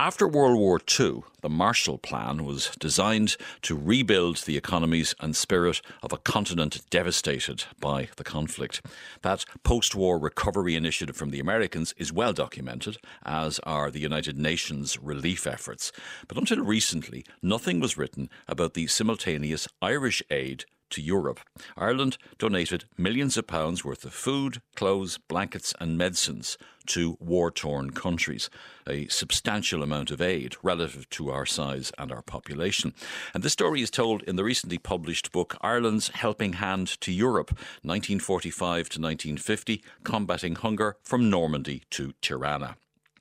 After World War II, the Marshall Plan was designed to rebuild the economies and spirit of a continent devastated by the conflict. That post war recovery initiative from the Americans is well documented, as are the United Nations relief efforts. But until recently, nothing was written about the simultaneous Irish aid to Europe. Ireland donated millions of pounds worth of food, clothes, blankets, and medicines to war torn countries, a substantial amount of aid relative to our size and our population. And this story is told in the recently published book Ireland's Helping Hand to Europe, 1945 to 1950, Combating Hunger from Normandy to Tirana.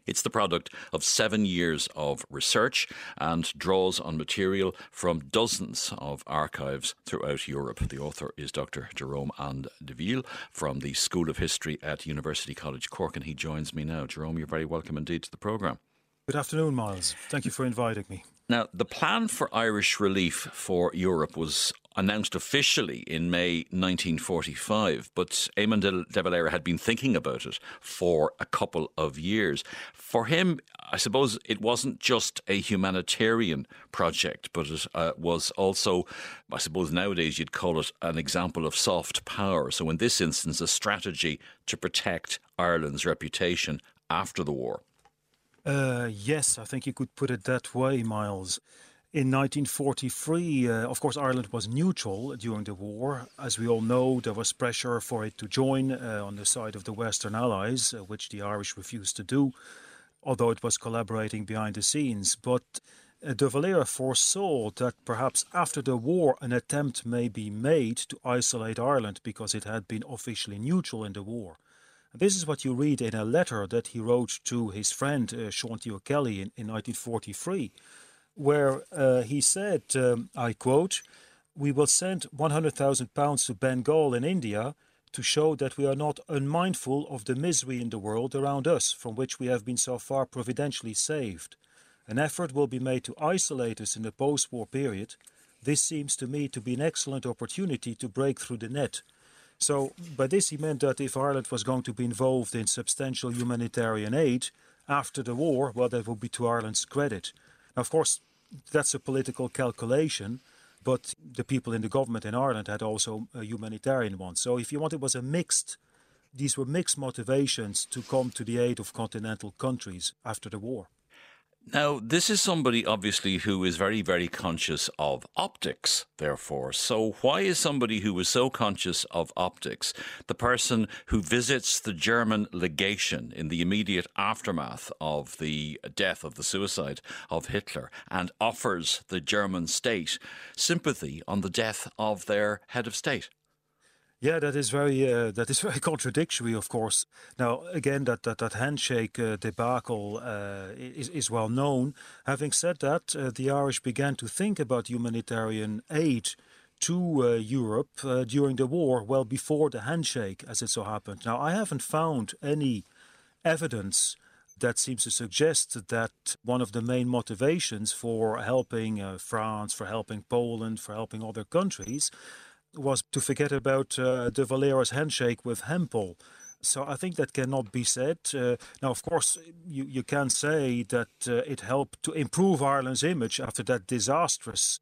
It's the product of seven years of research and draws on material from dozens of archives throughout Europe. The author is Dr. Jerome aan De Wiel from the School of History at University College Cork, and he joins me now. Jerome, you're very welcome indeed to the programme. Good afternoon, Miles. Thank you for inviting me. Now, the plan for Irish relief for Europe was announced officially in May 1945, but Eamon de, Valera had been thinking about it for a couple of years. For him, I suppose it wasn't just a humanitarian project, but it uh, was also, I suppose nowadays you'd call it an example of soft power. So, in this instance, a strategy to protect Ireland's reputation after the war. Uh, yes, I think you could put it that way, Miles. In 1943, uh, of course, Ireland was neutral during the war. As we all know, there was pressure for it to join uh, on the side of the Western Allies, uh, which the Irish refused to do, although it was collaborating behind the scenes. But uh, de Valera foresaw that perhaps after the war an attempt may be made to isolate Ireland because it had been officially neutral in the war. This is what you read in a letter that he wrote to his friend uh, Sean. O'Kelly in, in 1943, where uh, he said, um, I quote, We will send 100,000 pounds to Bengal in India to show that we are not unmindful of the misery in the world around us, from which we have been so far providentially saved. An effort will be made to isolate us in the post war period. This seems to me to be an excellent opportunity to break through the net so by this he meant that if Ireland was going to be involved in substantial humanitarian aid after the war, well, that would be to Ireland's credit. Now, of course, that's a political calculation, but the people in the government in Ireland had also a humanitarian one. So if you want, it was a mixed. These were mixed motivations to come to the aid of continental countries after the war. Now, this is somebody obviously who is very, very conscious of optics, therefore. So, why is somebody who is so conscious of optics the person who visits the German legation in the immediate aftermath of the death of the suicide of Hitler and offers the German state sympathy on the death of their head of state? Yeah, that is very uh, that is very contradictory, of course. Now, again, that that, that handshake uh, debacle uh, is is well known. Having said that, uh, the Irish began to think about humanitarian aid to uh, Europe uh, during the war, well before the handshake, as it so happened. Now, I haven't found any evidence that seems to suggest that one of the main motivations for helping France, for helping Poland, for helping other countries was to forget about uh, de Valera's handshake with Hempel. So I think that cannot be said. Uh, now, of course, you, you can say that uh, it helped to improve Ireland's image after that disastrous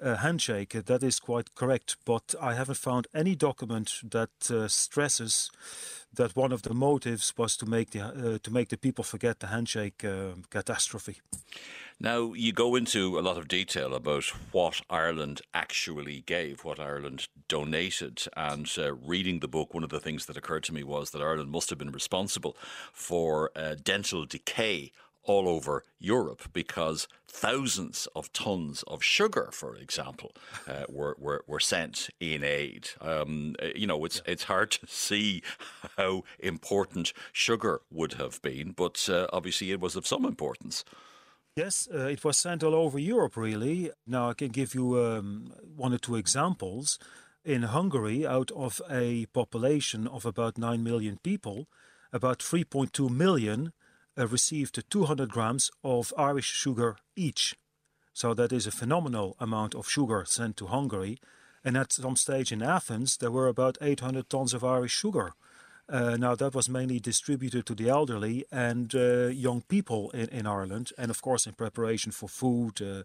handshake. That is quite correct, but I haven't found any document that uh, stresses that one of the motives was to make the uh, to make the people forget the handshake uh, catastrophe. Now you go into a lot of detail about what Ireland actually gave, what Ireland donated, and uh, reading the book, one of the things that occurred to me was that Ireland must have been responsible for uh, dental decay all over Europe because thousands of tons of sugar, for example, uh, were, were, were sent in aid. Um, uh, you know, it's it's hard to see how important sugar would have been, but uh, obviously it was of some importance. Yes, uh, it was sent all over Europe, really. Now, I can give you um, one or two examples. In Hungary, out of a population of about 9 million people, about 3.2 million received 200 grams of Irish sugar each. So that is a phenomenal amount of sugar sent to Hungary. And at some stage in Athens, there were about 800 tons of Irish sugar. Uh, now, that was mainly distributed to the elderly and uh, young people in, in Ireland, and of course, in preparation for food. Uh,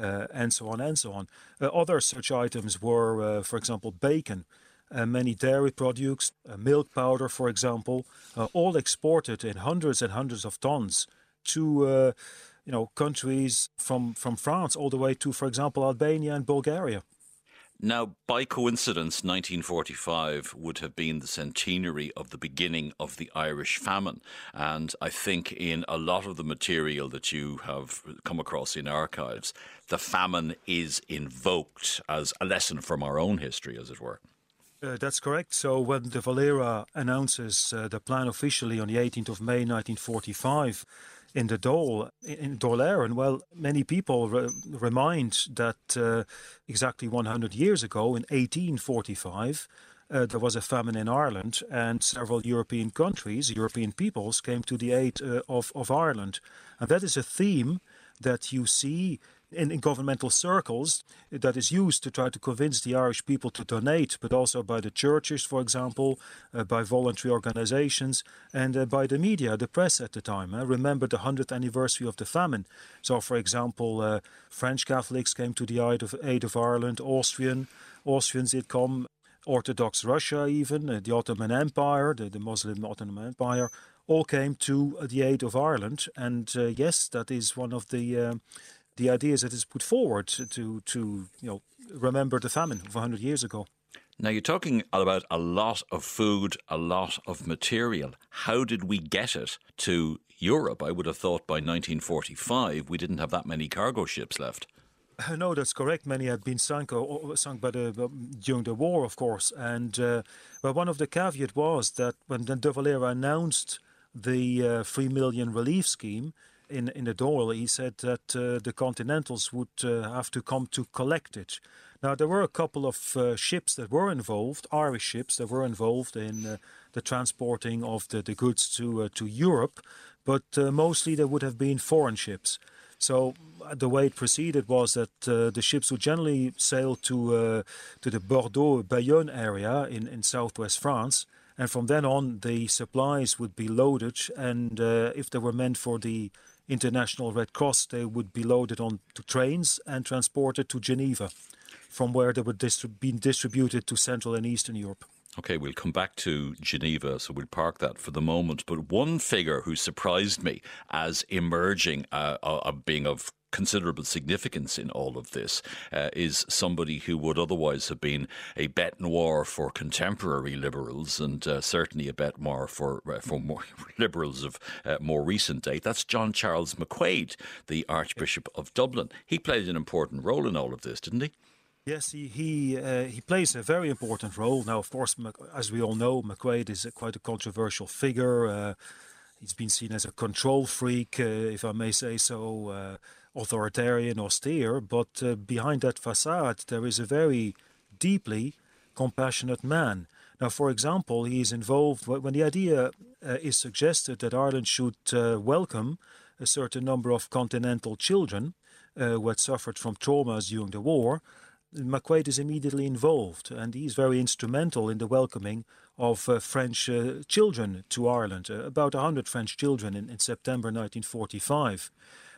uh and so on and so on. Uh, other such items were, uh, for example, bacon, Uh, many dairy products, uh, milk powder, for example, uh, all exported in hundreds and hundreds of tons to you know countries from from France all the way to, for example, Albania and Bulgaria. Now, by coincidence, 1945 would have been the centenary of the beginning of the Irish famine. And I think in a lot of the material that you have come across in archives, the famine is invoked as a lesson from our own history, as it were. Uh, that's correct. So when De Valera announces uh, the plan officially on the 18th of May 1945, in the Dáil, in Éireann, well, many people re- remind that uh, exactly 100 years ago, in 1845, uh, there was a famine in Ireland, and several European countries, European peoples, came to the aid uh, of, of Ireland. And that is a theme that you see in, in, governmental circles that is used to try to convince the Irish people to donate, but also by the churches, for example, uh, by voluntary organizations, and uh, by the media, the press at the time. Uh, remember the 100th anniversary of the famine. So, for example, uh, French Catholics came to the aid of, aid of Ireland, Austrian, Austrians did come, Orthodox Russia, even, uh, the Ottoman Empire, the, the Muslim Ottoman Empire, all came to the aid of Ireland. And uh, yes, that is one of the the ideas that is put forward to to you know remember the famine of 100 years ago. Now you're talking about a lot of food, a lot of material. How did we get it to Europe? I would have thought by 1945 we didn't have that many cargo ships left. No, that's correct. Many had been sunk, or, sunk by the, during the war, of course. And uh, well, one of the caveat was that when De Valera announced the uh, three million relief scheme, in, in the Dáil, he said that uh, the Continentals would uh, have to come to collect it. Now, there were a couple of uh, ships that were involved, Irish ships that were involved in uh, the transporting of the, the goods to, to Europe, but mostly there would have been foreign ships. So the way it proceeded was that the ships would generally sail to to the Bordeaux Bayonne area in, in southwest France, and from then on the supplies would be loaded, and if they were meant for the International Red Cross, they would be loaded onto trains and transported to Geneva, from where they would be distributed to Central and Eastern Europe. Okay, we'll come back to Geneva, so we'll park that for the moment. But one figure who surprised me as emerging, uh, uh, being of considerable significance in all of this uh, is somebody who would otherwise have been a bête noire for contemporary liberals and uh, certainly a bête noire for, uh, for more liberals of uh, more recent date. That's John Charles McQuaid, the Archbishop of Dublin. He played an important role in all of this, didn't he? Yes, he he, uh, he plays a very important role. Now, of course, as we all know, McQuaid is a, quite a controversial figure. Uh, he's been seen as a control freak, if I may say so authoritarian, austere, but uh, behind that facade, there is a very deeply compassionate man. Now, for example, he is involved when the idea uh, is suggested that Ireland should uh, welcome a certain number of continental children uh, who had suffered from traumas during the war. McQuaid is immediately involved, and he is very instrumental in the welcoming of uh, French uh, children to Ireland, about 100 French children in, in September 1945.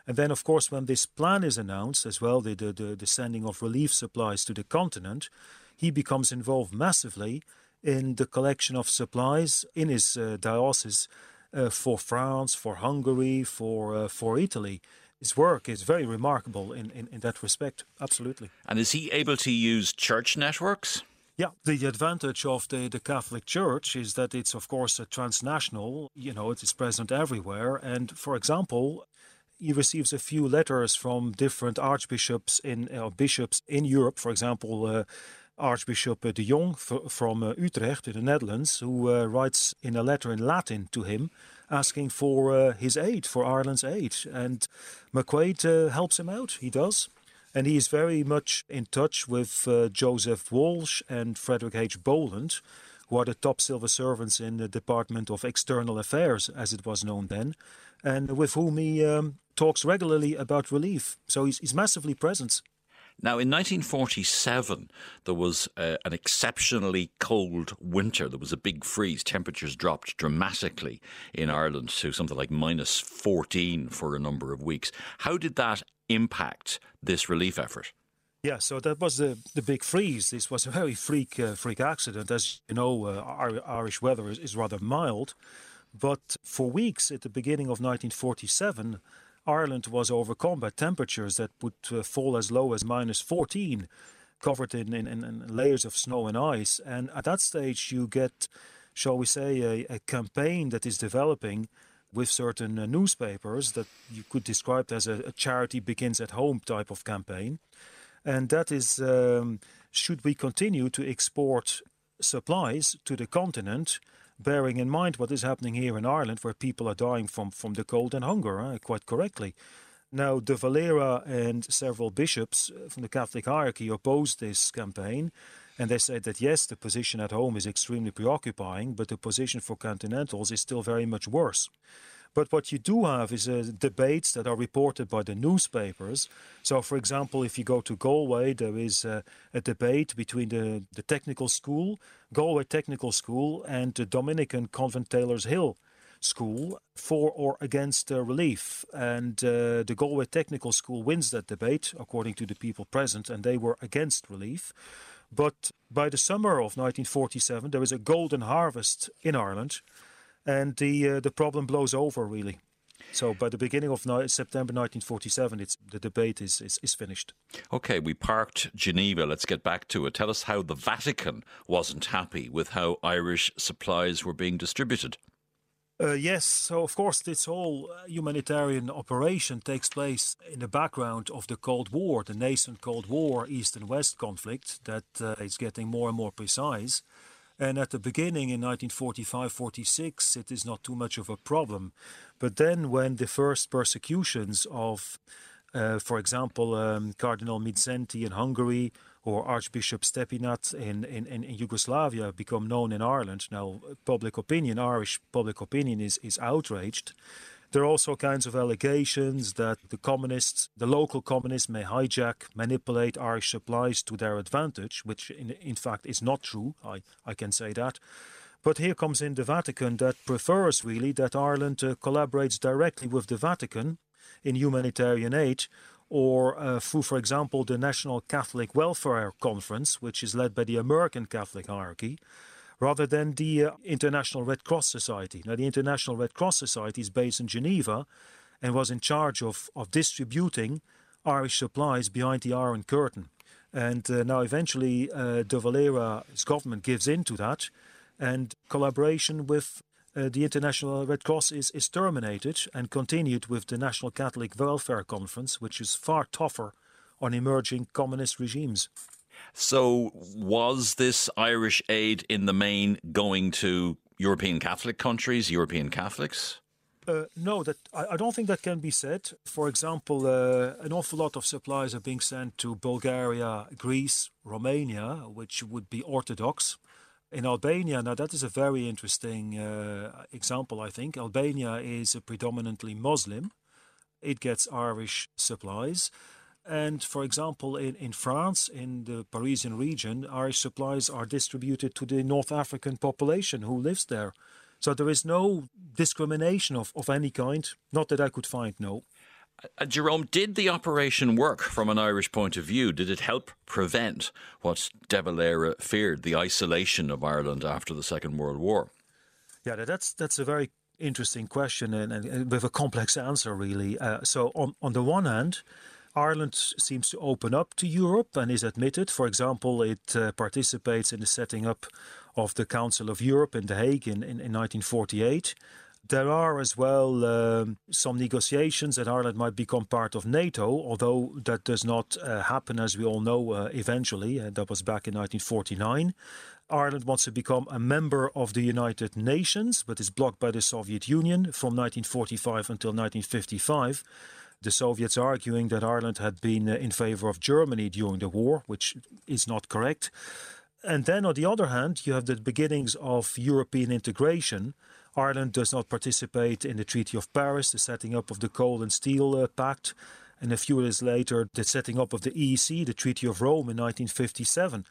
And then, of course, when this plan is announced as well, the, the, the, sending of relief supplies to the continent, he becomes involved massively in the collection of supplies in his uh, diocese uh, for France, for Hungary, for uh, for Italy. His work is very remarkable in, in, in that respect, absolutely. And is he able to use church networks? Yeah, the advantage of the, the Catholic Church is that it's, of course, a transnational. You know, it is present everywhere. And for example, he receives a few letters from different archbishops in uh, bishops in Europe. For example, uh, Archbishop de Jong from uh, Utrecht in the Netherlands, who uh, writes in a letter in Latin to him, asking for uh, his aid, for Ireland's aid. And McQuaid helps him out. He does. And he is very much in touch with Joseph Walsh and Frederick H. Boland, who are the top civil servants in the Department of External Affairs, as it was known then, and with whom he um, talks regularly about relief. So he's, he's massively present. Now, in 1947, there was uh, an exceptionally cold winter. There was a big freeze. Temperatures dropped dramatically in Ireland to something like minus 14 for a number of weeks. How did that impact this relief effort? Yeah, so that was the, the big freeze. This was a very freak uh, freak accident. As you know, uh, Irish weather is, is rather mild. But for weeks at the beginning of 1947, Ireland was overcome by temperatures that would uh, fall as low as minus 14, covered in, in, in, layers of snow and ice. And at that stage, you get, shall we say, a, a campaign that is developing with certain uh, newspapers that you could describe as a, a, charity begins at home type of campaign. And that is, um, should we continue to export supplies to the continent? Bearing in mind what is happening here in Ireland, where people are dying from, from the cold and hunger, uh, quite correctly. Now, De Valera and several bishops uh, from the Catholic hierarchy opposed this campaign, and they said that yes, the position at home is extremely preoccupying, but the position for continentals is still very much worse. But what you do have is uh, debates that are reported by the newspapers. So, for example, if you go to Galway, there is uh, a debate between the, the technical school, Galway Technical School, and the Dominican Convent Taylor's Hill School for or against uh, relief. And uh, the Galway Technical School wins that debate, according to the people present, and they were against relief. But by the summer of 1947, there is a golden harvest in Ireland and the uh, the problem blows over really. So by the beginning of September 1947, it's, the debate is, is, is, finished. Okay, we parked Geneva. Let's get back to it. Tell us how the Vatican wasn't happy with how Irish supplies were being distributed. Uh, yes, so of course, this whole uh, humanitarian operation takes place in the background of the Cold War, the nascent Cold War, East and West conflict that uh, is getting more and more precise. And at the beginning in 1945 46, it is not too much of a problem. But then, when the first persecutions of, uh, for example, um, Cardinal Mindszenty in Hungary or Archbishop Stepinac in, in, in, Yugoslavia become known in Ireland, now public opinion, Irish public opinion, is, is outraged. There are also kinds of allegations that the communists, the local communists, may hijack, manipulate Irish supplies to their advantage, which in, in fact is not true. I, I can say that. But here comes in the Vatican that prefers really that Ireland uh, collaborates directly with the Vatican in humanitarian aid or uh, through, for example, the National Catholic Welfare Conference, which is led by the American Catholic hierarchy rather than the uh, International Red Cross Society. Now, the International Red Cross Society is based in Geneva and was in charge of, of distributing Irish supplies behind the Iron Curtain. And uh, now, eventually, uh, De Valera's government gives in to that, and collaboration with uh, the International Red Cross is, is terminated and continued with the National Catholic Welfare Conference, which is far tougher on emerging communist regimes. So, was this Irish aid in the main going to European Catholic countries, European Catholics? Uh, no, that I, I, don't think that can be said. For example, uh, an awful lot of supplies are being sent to Bulgaria, Greece, Romania, which would be Orthodox. In Albania, now that is a very interesting uh, example, I think. Albania is predominantly Muslim. It gets Irish supplies. And for example, in, in France, in the Parisian region, Irish supplies are distributed to the North African population who lives there. So there is no discrimination of, of any kind, not that I could find, no. Uh, Jerome, did the operation work from an Irish point of view? Did it help prevent what De Valera feared, the isolation of Ireland after the Second World War? Yeah, that's that's a very interesting question and, and with a complex answer, really. Uh, so, on, on the one hand, Ireland seems to open up to Europe and is admitted. For example, it uh, participates in the setting up of the Council of Europe in The Hague in, in, in 1948. There are as well um, some negotiations that Ireland might become part of NATO, although that does not uh, happen, as we all know, uh, eventually. Uh, that was back in 1949. Ireland wants to become a member of the United Nations, but is blocked by the Soviet Union from 1945 until 1955 the Soviets arguing that Ireland had been uh, in favor of Germany during the war, which is not correct. And then, on the other hand, you have the beginnings of European integration. Ireland does not participate in the Treaty of Paris, the setting up of the Coal and Steel uh, Pact. and a few years later, the setting up of the EEC, the Treaty of Rome in 1957.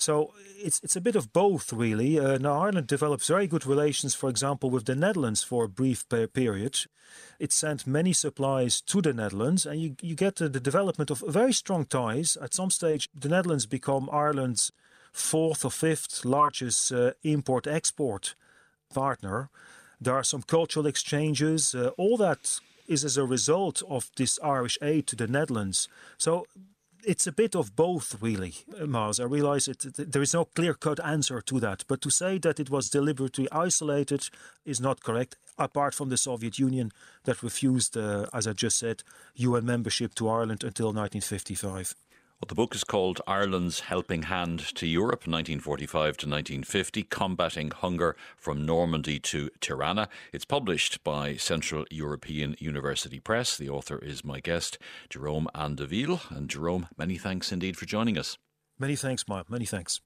So it's it's a bit of both, really. Uh, now Ireland develops very good relations, for example, with the Netherlands for a brief period. It sent many supplies to the Netherlands, and you you get the, development of very strong ties. At some stage, the Netherlands become Ireland's fourth or fifth largest uh, import-export partner. There are some cultural exchanges. Uh, all that is as a result of this Irish aid to the Netherlands. So it's a bit of both, really, Miles. I realize it, there is no clear cut answer to that. But to say that it was deliberately isolated is not correct, apart from the Soviet Union that refused, uh, as I just said, UN membership to Ireland until 1955. Well, the book is called Ireland's Helping Hand to Europe, 1945 to 1950, Combating Hunger from Normandy to Tirana. It's published by Central European University Press. The author is my guest, Jerome aan De Wiel. And Jerome, many thanks indeed for joining us. Many thanks, Mark. Many thanks.